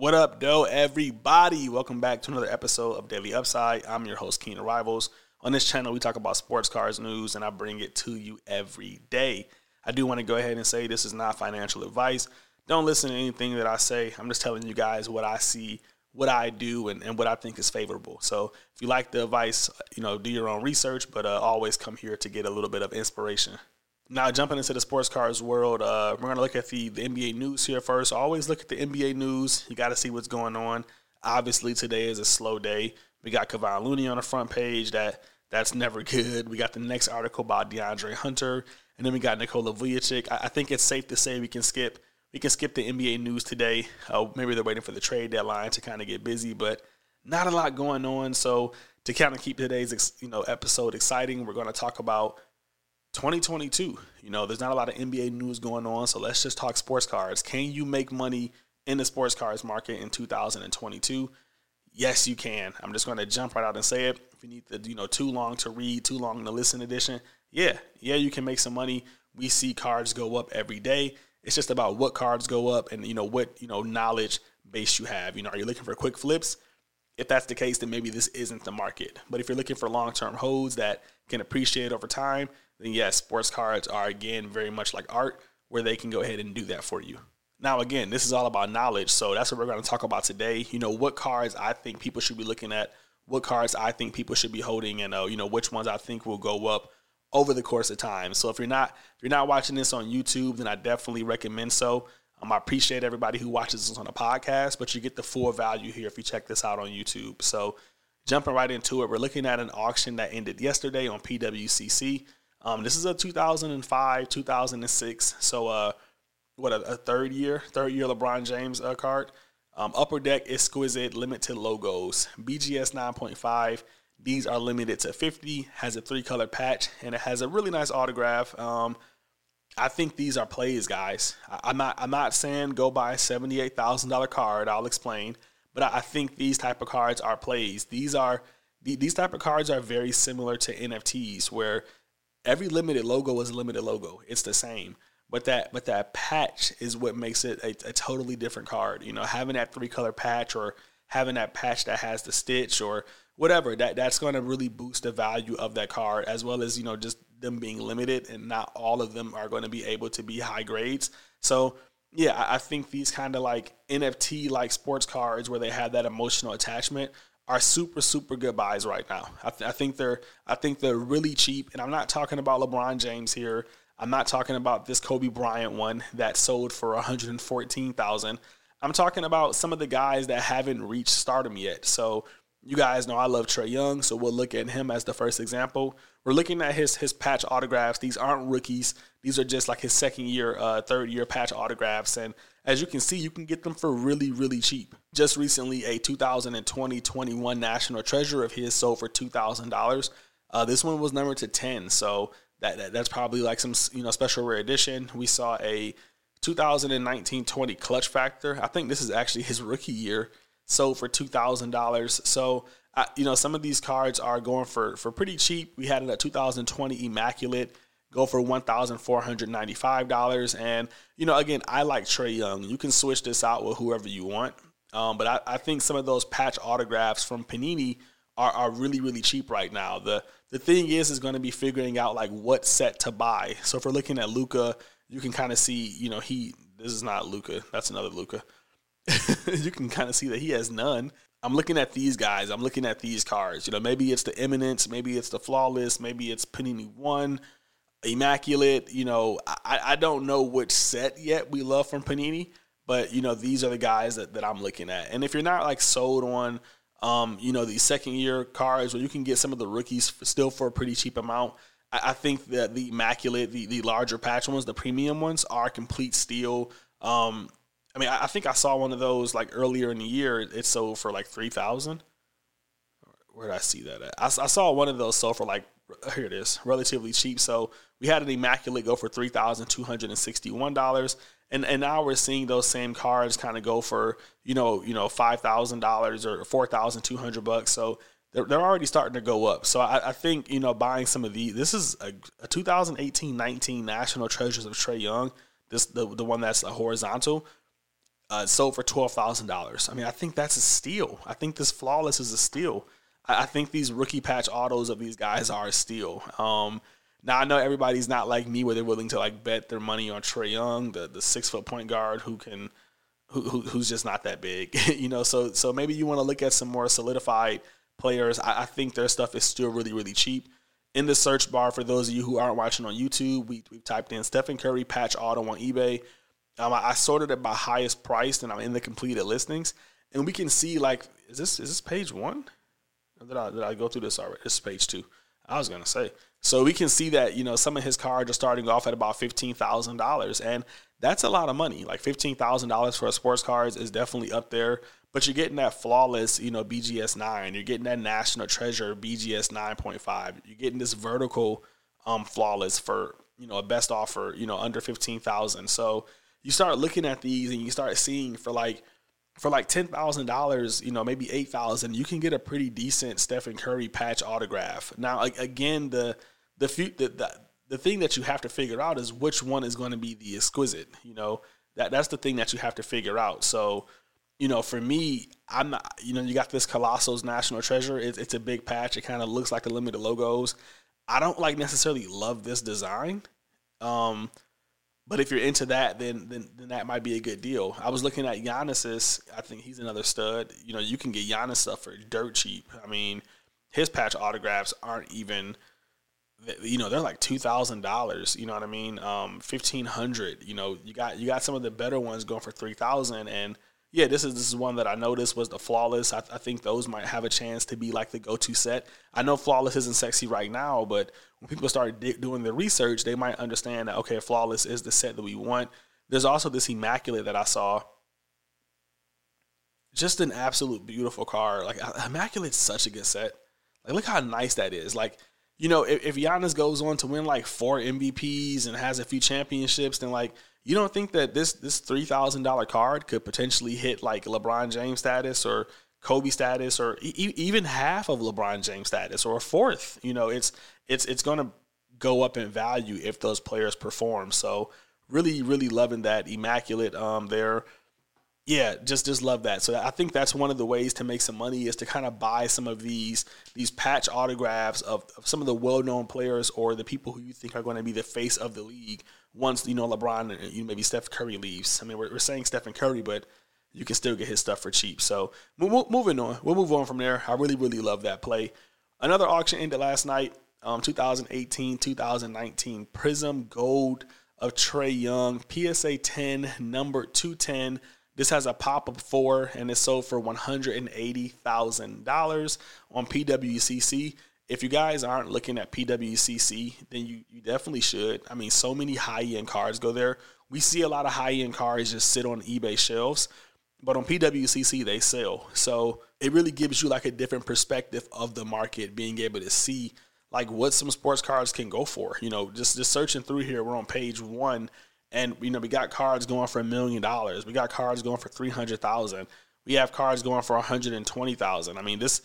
What up, doe, everybody? Welcome back to another episode of Daily Upside. I'm your host, Keenan Rivals. On this channel, we talk about sports cars news, and I bring it to you every day. I do want to go ahead and say this is not financial advice. Don't listen to anything that I say. I'm just telling you guys what I see, what I do, and, and what I think is favorable. So if you like the advice, you know, do your own research, but uh, always come here to get a little bit of inspiration. Now, jumping into the sports cars world, uh, we're going to look at the, the NBA news here first. Always look at the NBA news. You got to see what's going on. Obviously, today is a slow day. We got Kevon Looney on the front page. That That's never good. We got the next article about DeAndre Hunter. And then we got Nikola Vucevic. I, I think it's safe to say we can skip we can skip the NBA news today. Uh, maybe they're waiting for the trade deadline to kind of get busy, but not a lot going on. So to kind of keep today's you know episode exciting, we're going to talk about 2022. You know, there's not a lot of NBA news going on, so let's just talk sports cards. Can you make money in the sports cards market in 2022? Yes, you can. I'm just going to jump right out and say it. If you need the, you know, too long to read, too long to listen edition, yeah, yeah, you can make some money. We see cards go up every day. It's just about what cards go up and you know what you know knowledge base you have. You know, are you looking for quick flips? If that's the case, then maybe this isn't the market. But if you're looking for long term holds that can appreciate over time, then yes, sports cards are again very much like art where they can go ahead and do that for you. Now, again, this is all about knowledge. So that's what we're going to talk about today. You know, what cards I think people should be looking at, what cards I think people should be holding, and, uh, you know, which ones I think will go up over the course of time. So if you're not if you're not watching this on YouTube, then I definitely recommend so. Um, I appreciate everybody who watches this on a podcast, but you get the full value here if you check this out on YouTube. So jumping right into it, we're looking at an auction that ended yesterday on PWCC. Um, this is a 2005, 2006. So, uh, what a, a, third year, third year LeBron James uh, card. Um, upper deck exquisite limited logos. BGS 9.5. These are limited to 50. Has a three color patch and it has a really nice autograph. Um, I think these are plays, guys. I, am not. I'm not saying go buy a seventy-eight thousand dollar card. I'll explain. But I, I think these type of cards are plays. These are these type of cards are very similar to NFTs, where every limited logo is a limited logo. It's the same. But that but that patch is what makes it a, a totally different card. You know, having that three color patch or having that patch that has the stitch or whatever that that's going to really boost the value of that card as well as you know just them being limited and not all of them are going to be able to be high grades. So yeah, I think these kind of like NFT like sports cards where they have that emotional attachment are super super good buys right now. I, th- I, think they're I think they're really cheap, and I'm not talking about LeBron James here. I'm not talking about this Kobe Bryant one that sold for 114,000. I'm talking about some of the guys that haven't reached stardom yet. So you guys know I love Trae Young, so we'll look at him as the first example. We're looking at his his patch autographs. These aren't rookies. These are just like his second year, uh, third year patch autographs, and as you can see, you can get them for really, really cheap. Just recently, a 2020-21 National Treasure of his sold for two thousand uh, dollars. This one was numbered to ten, so that, that that's probably like some you know special rare edition. We saw a 2019-20 Clutch Factor. I think this is actually his rookie year. Sold for two thousand dollars. So you know some of these cards are going for for pretty cheap. We had a 2020 Immaculate go for $1,495. And, you know, again, I like Trae Young. You can switch this out with whoever you want. Um, but I, I, think some of those patch autographs from Panini are, are really, really cheap right now. The the thing is is going to be figuring out like what set to buy. So if we're looking at Luka, you can kind of see, you know, he this is not Luka, That's another Luka. you can kind of see that he has none. I'm looking at these guys. I'm looking at these cards. You know, maybe it's the Eminence, maybe it's the Flawless, maybe it's Panini One immaculate. You know, I, I don't know which set yet we love from Panini, but you know, these are the guys that, that I'm looking at. And if you're not like sold on, um, you know, these second year cards where you can get some of the rookies still for a pretty cheap amount, I, I think that the immaculate, the, the larger patch ones, the premium ones are complete steal. Um, I mean, I, I think I saw one of those like earlier in the year. It sold for like three thousand. Where did I see that at? I, I saw one of those sold for like here it is, relatively cheap. So we had an immaculate go for three thousand two hundred and sixty one dollars, and and now we're seeing those same cards kind of go for you know you know five thousand dollars or four thousand two hundred bucks. So they're, they're already starting to go up. So I, I think you know buying some of these. This is a, a 2018-19 National Treasures of Trae Young. This the the one that's a horizontal. Uh, sold for twelve thousand dollars. I mean, I think that's a steal. I think this flawless is a steal. I, I think these rookie patch autos of these guys are a steal. Um, now I know everybody's not like me, where they're willing to like bet their money on Trae Young, the the six foot point guard who can, who, who who's just not that big, you know. So so maybe you want to look at some more solidified players. I, I think their stuff is still really really cheap in the search bar for those of you who aren't watching on YouTube, we, we typed in Stephen Curry patch auto on eBay. Um, I, I, sorted it by highest price, and I'm in the completed listings, and we can see like is this is this page one? Did I did I go through this already? This is page two. I was gonna say. So we can see that you know some of his cards are starting off at about fifteen thousand dollars, and that's a lot of money. Like fifteen thousand dollars for a sports cards is definitely up there. But you're getting that flawless, you know, BGS nine. You're getting that national treasure BGS nine point five. You're getting this vertical um, flawless for you know a best offer, you know, under fifteen thousand. So you start looking at these and you start seeing for like for like ten thousand dollars, you know, maybe eight thousand, you can get a pretty decent Stephen Curry patch autograph. Now, again, the the the, the the thing that you have to figure out is which one is going to be the exquisite. You know, that that's the thing that you have to figure out. So, you know, for me, I'm not. You know, you got this Colossus National Treasure. It's, it's a big patch. It kind of looks like the limited logos. I don't like necessarily love this design. Um, but if you're into that, then, then then that might be a good deal. I was looking at Giannis's. I think he's another stud. You know, you can get Giannis stuff for dirt cheap. I mean, his patch autographs aren't even. You know, they're like two thousand dollars. You know what I mean? Um, fifteen hundred. You know, you got you got some of the better ones going for three thousand, and yeah, this is this is one that I noticed was the flawless. I, I, think those might have a chance to be like the go-to set. I know flawless isn't sexy right now, but when people start di- doing the research, they might understand that okay, flawless is the set that we want. There's also this immaculate that I saw. Just an absolute beautiful car. Like immaculate's such a good set. Like look how nice that is. Like you know, if, if Giannis goes on to win like four MVPs and has a few championships, then like you don't think that this this three thousand dollar card could potentially hit like LeBron James status or Kobe status or e- even half of LeBron James status or a fourth? You know, it's it's it's going to go up in value if those players perform. So really, really loving that immaculate um there. Yeah, just just love that. So I think that's one of the ways to make some money is to kind of buy some of these these patch autographs of, of some of the well known players or the people who you think are going to be the face of the league once you know LeBron and you maybe Steph Curry leaves. I mean, we're, we're saying Stephen Curry, but you can still get his stuff for cheap. So moving on, we'll move on from there. I really really love that play. Another auction ended last night, um, 2018 2019 Prism Gold of Trae Young PSA 10 number 210. This has a pop up four and it's sold for $180,000 on PWCC if you guys aren't looking at PWCC, then you, you definitely should. I mean, so many high end cars go there. We see a lot of high end cars just sit on eBay shelves, but on PWCC, they sell. So it really gives you like a different perspective of the market, being able to see like what some sports cars can go for. You know, just, just searching through here, we're on page one, and you know, we got cards going for a million dollars. We got cards going for 300,000. We have cards going for 120,000. I mean, this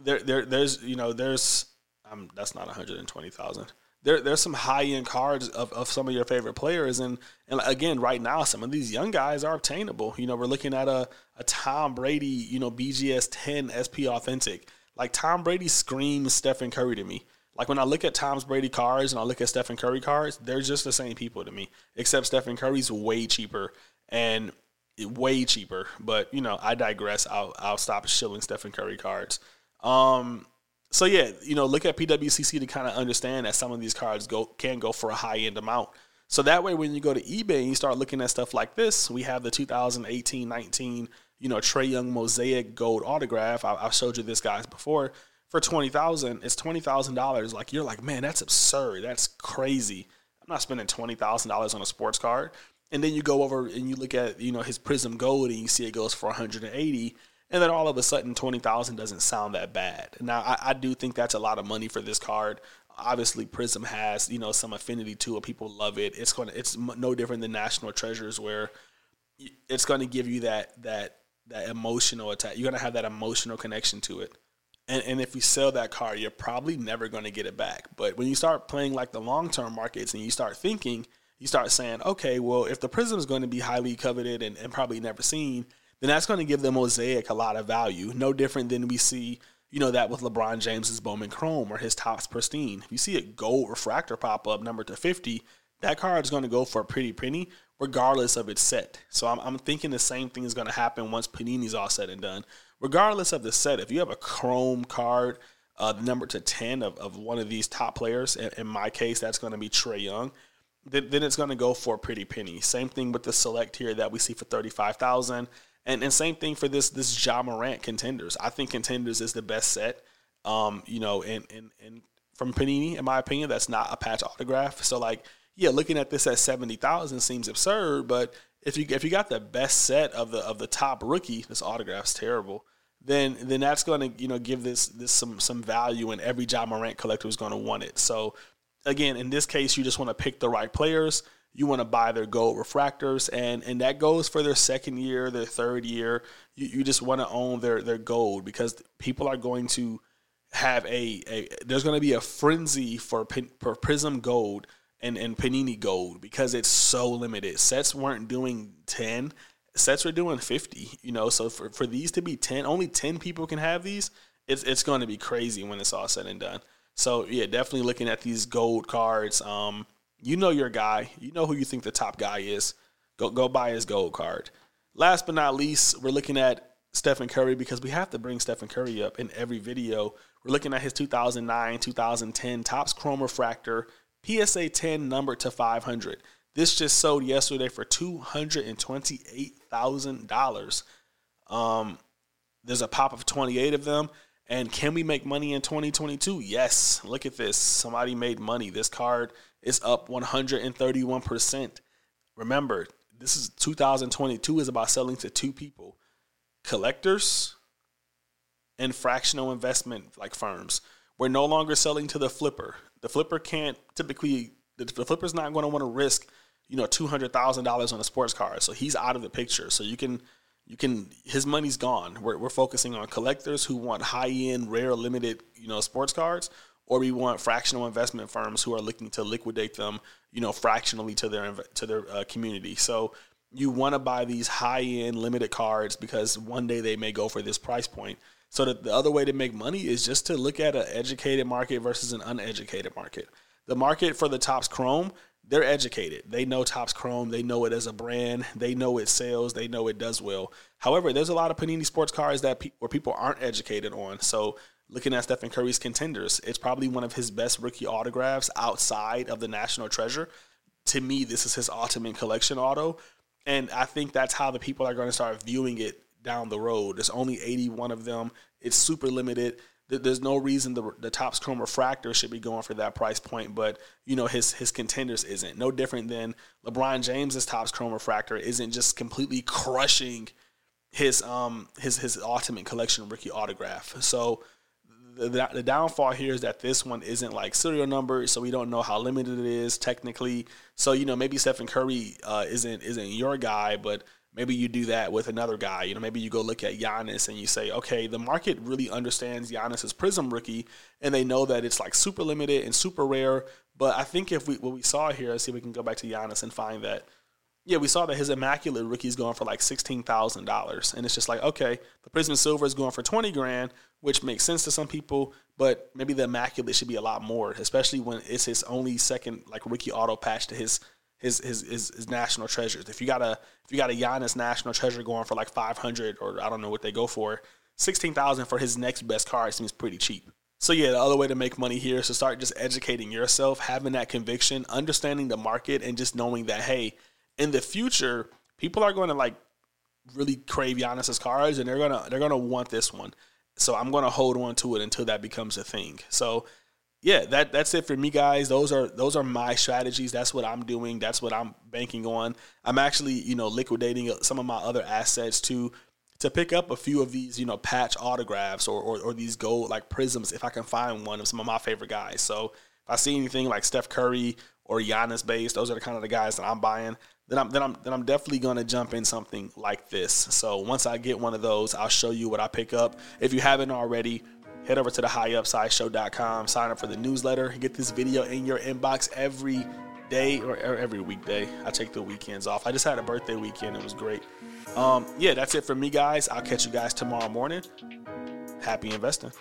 there, there, there's, you know, there's, um, that's not 120,000. There, there's some high end cards of, of some of your favorite players, and and again, right now, some of these young guys are obtainable. You know, we're looking at a, a Tom Brady, you know, BGS 10 SP Authentic. Like Tom Brady screams Stephen Curry to me. Like when I look at Tom's Brady cards and I look at Stephen Curry cards, they're just the same people to me, except Stephen Curry's way cheaper and way cheaper. But you know, I digress. I'll I'll stop shilling Stephen Curry cards. Um, so yeah, you know, look at PWCC to kind of understand that some of these cards go can go for a high end amount. So that way, when you go to eBay and you start looking at stuff like this, we have the 2018-19, you know, Trae Young Mosaic Gold autograph. I, I showed you this guys before for twenty thousand. It's twenty thousand dollars. Like you're like, man, that's absurd. That's crazy. I'm not spending twenty thousand dollars on a sports card. And then you go over and you look at you know his Prism Gold and you see it goes for 180 and then all of a sudden 20,000 doesn't sound that bad. Now I, I, do think that's a lot of money for this card. Obviously Prism has, you know, some affinity to it. People love it. It's going to it's no different than National Treasures where it's going to give you that that that emotional attack. You're going to have that emotional connection to it. And, and if you sell that card, you're probably never going to get it back. But when you start playing like the long term markets and you start thinking, you start saying, okay, well, if the prism is going to be highly coveted and, and probably never seen, then that's going to give the mosaic a lot of value. No different than we see, you know, that with LeBron James's Bowman Chrome or his Topps Pristine. If you see a gold refractor pop up number to 50, that card is going to go for a pretty penny, regardless of its set. So I'm, I'm thinking the same thing is going to happen once Panini's all said and done. Regardless of the set, if you have a Chrome card, uh, number to 10 of, of one of these top players, in, in my case, that's going to be Trae Young, then, then it's going to go for a pretty penny. Same thing with the select here that we see for 35000 and and same thing for this this Ja Morant contenders. I think contenders is the best set. Um, you know, and and and from Panini, in my opinion, that's not a patch autograph. So like, yeah, looking at this at seventy thousand seems absurd, but if you if you got the best set of the of the top rookie, this autograph's terrible. Then then that's going to you know give this this some some value, and every Ja Morant collector is going to want it. So again, in this case, you just want to pick the right players. You want to buy their gold refractors and and that goes for their second year their third year. You, you just want to own their their gold because people are going to have a, a there's going to be a frenzy for, for prism gold and, and panini gold because it's so limited. Sets weren't doing 10 sets were doing 50 you know so for, for these to be 10 only 10 people can have these it's, it's going to be crazy when it's all said and done so yeah definitely looking at these gold cards um you know your guy. You know who you think the top guy is. Go go buy his gold card. Last but not least, we're looking at Stephen Curry because we have to bring Stephen Curry up in every video. We're looking at his 2009, 2010 Topps Chrome Refractor PSA 10 number to 500. This just sold yesterday for $228,000. Um, there's a pop of 28 of them. And can we make money in 2022? Yes. Look at this. Somebody made money. This card is up 131%. Remember, this is 2022 is about selling to two people collectors and fractional investment like firms. We're no longer selling to the flipper. The flipper can't typically, the, the flipper's not going to want to risk, you know, $200,000 on a sports car. So he's out of the picture. So you can, you can, his money's gone. We're, we're focusing on collectors who want high end, rare, limited, you know, sports cards or we want fractional investment firms who are looking to liquidate them, you know, fractionally to their to their uh, community. So you want to buy these high end limited cards because one day they may go for this price point. So the, the other way to make money is just to look at an educated market versus an uneducated market. The market for the Topps Chrome, they're educated. They know Topps Chrome. They know it as a brand. They know it sells. They know it does well. However, there's a lot of Panini sports cards that pe- where people aren't educated on. So looking at Stephen Curry's contenders, it's probably one of his best rookie autographs outside of the National Treasure. To me, this is his ultimate collection auto. And I think that's how the people are going to start viewing it down the road. There's only 81 of them. It's super limited. There's no reason the, the Topps Chrome Refractor should be going for that price point, but you know his his contenders isn't. No different than LeBron James's Topps Chrome Refractor isn't just completely crushing his um his his ultimate collection rookie autograph. So the, the downfall here is that this one isn't like serial number, so we don't know how limited it is technically. So you know maybe Stephen Curry uh, isn't isn't your guy, but maybe you do that with another guy. You know maybe you go look at Giannis and you say, okay, the market really understands Giannis's Prism rookie, and they know that it's like super limited and super rare. But I think if we what we saw here, let's see if we can go back to Giannis and find that yeah, we saw that his immaculate rookie is going for like sixteen thousand dollars, and it's just like okay, the Prism Silver is going for twenty grand, which makes sense to some people, but maybe the immaculate should be a lot more, especially when it's his only second like rookie auto patch to his his his his, his national treasures. If you got a if you got a Giannis national treasure going for like five hundred or I don't know what they go for, sixteen thousand for his next best card seems pretty cheap. So yeah, the other way to make money here is to start just educating yourself, having that conviction, understanding the market, and just knowing that hey in the future, people are going to like really crave Giannis's cards, and they're gonna they're gonna want this one. So I'm gonna hold on to it until that becomes a thing. So yeah, that that's it for me, guys. Those are those are my strategies. That's what I'm doing. That's what I'm banking on. I'm actually you know liquidating uh, some of my other assets to to pick up a few of these you know patch autographs or or, or these gold like prisms if I can find one of some of my favorite guys. So if I see anything like Steph Curry or Giannis base, those are the kind of the guys that I'm buying then I'm then I'm then I'm definitely gonna jump in something like this. So once I get one of those, I'll show you what I pick up. If you haven't already, head over to the highupsideshow.com, sign up for the newsletter, get this video in your inbox every day or every weekday. I take the weekends off. I just had a birthday weekend. It was great. Um, yeah, that's it for me, guys. I'll catch you guys tomorrow morning. Happy investing.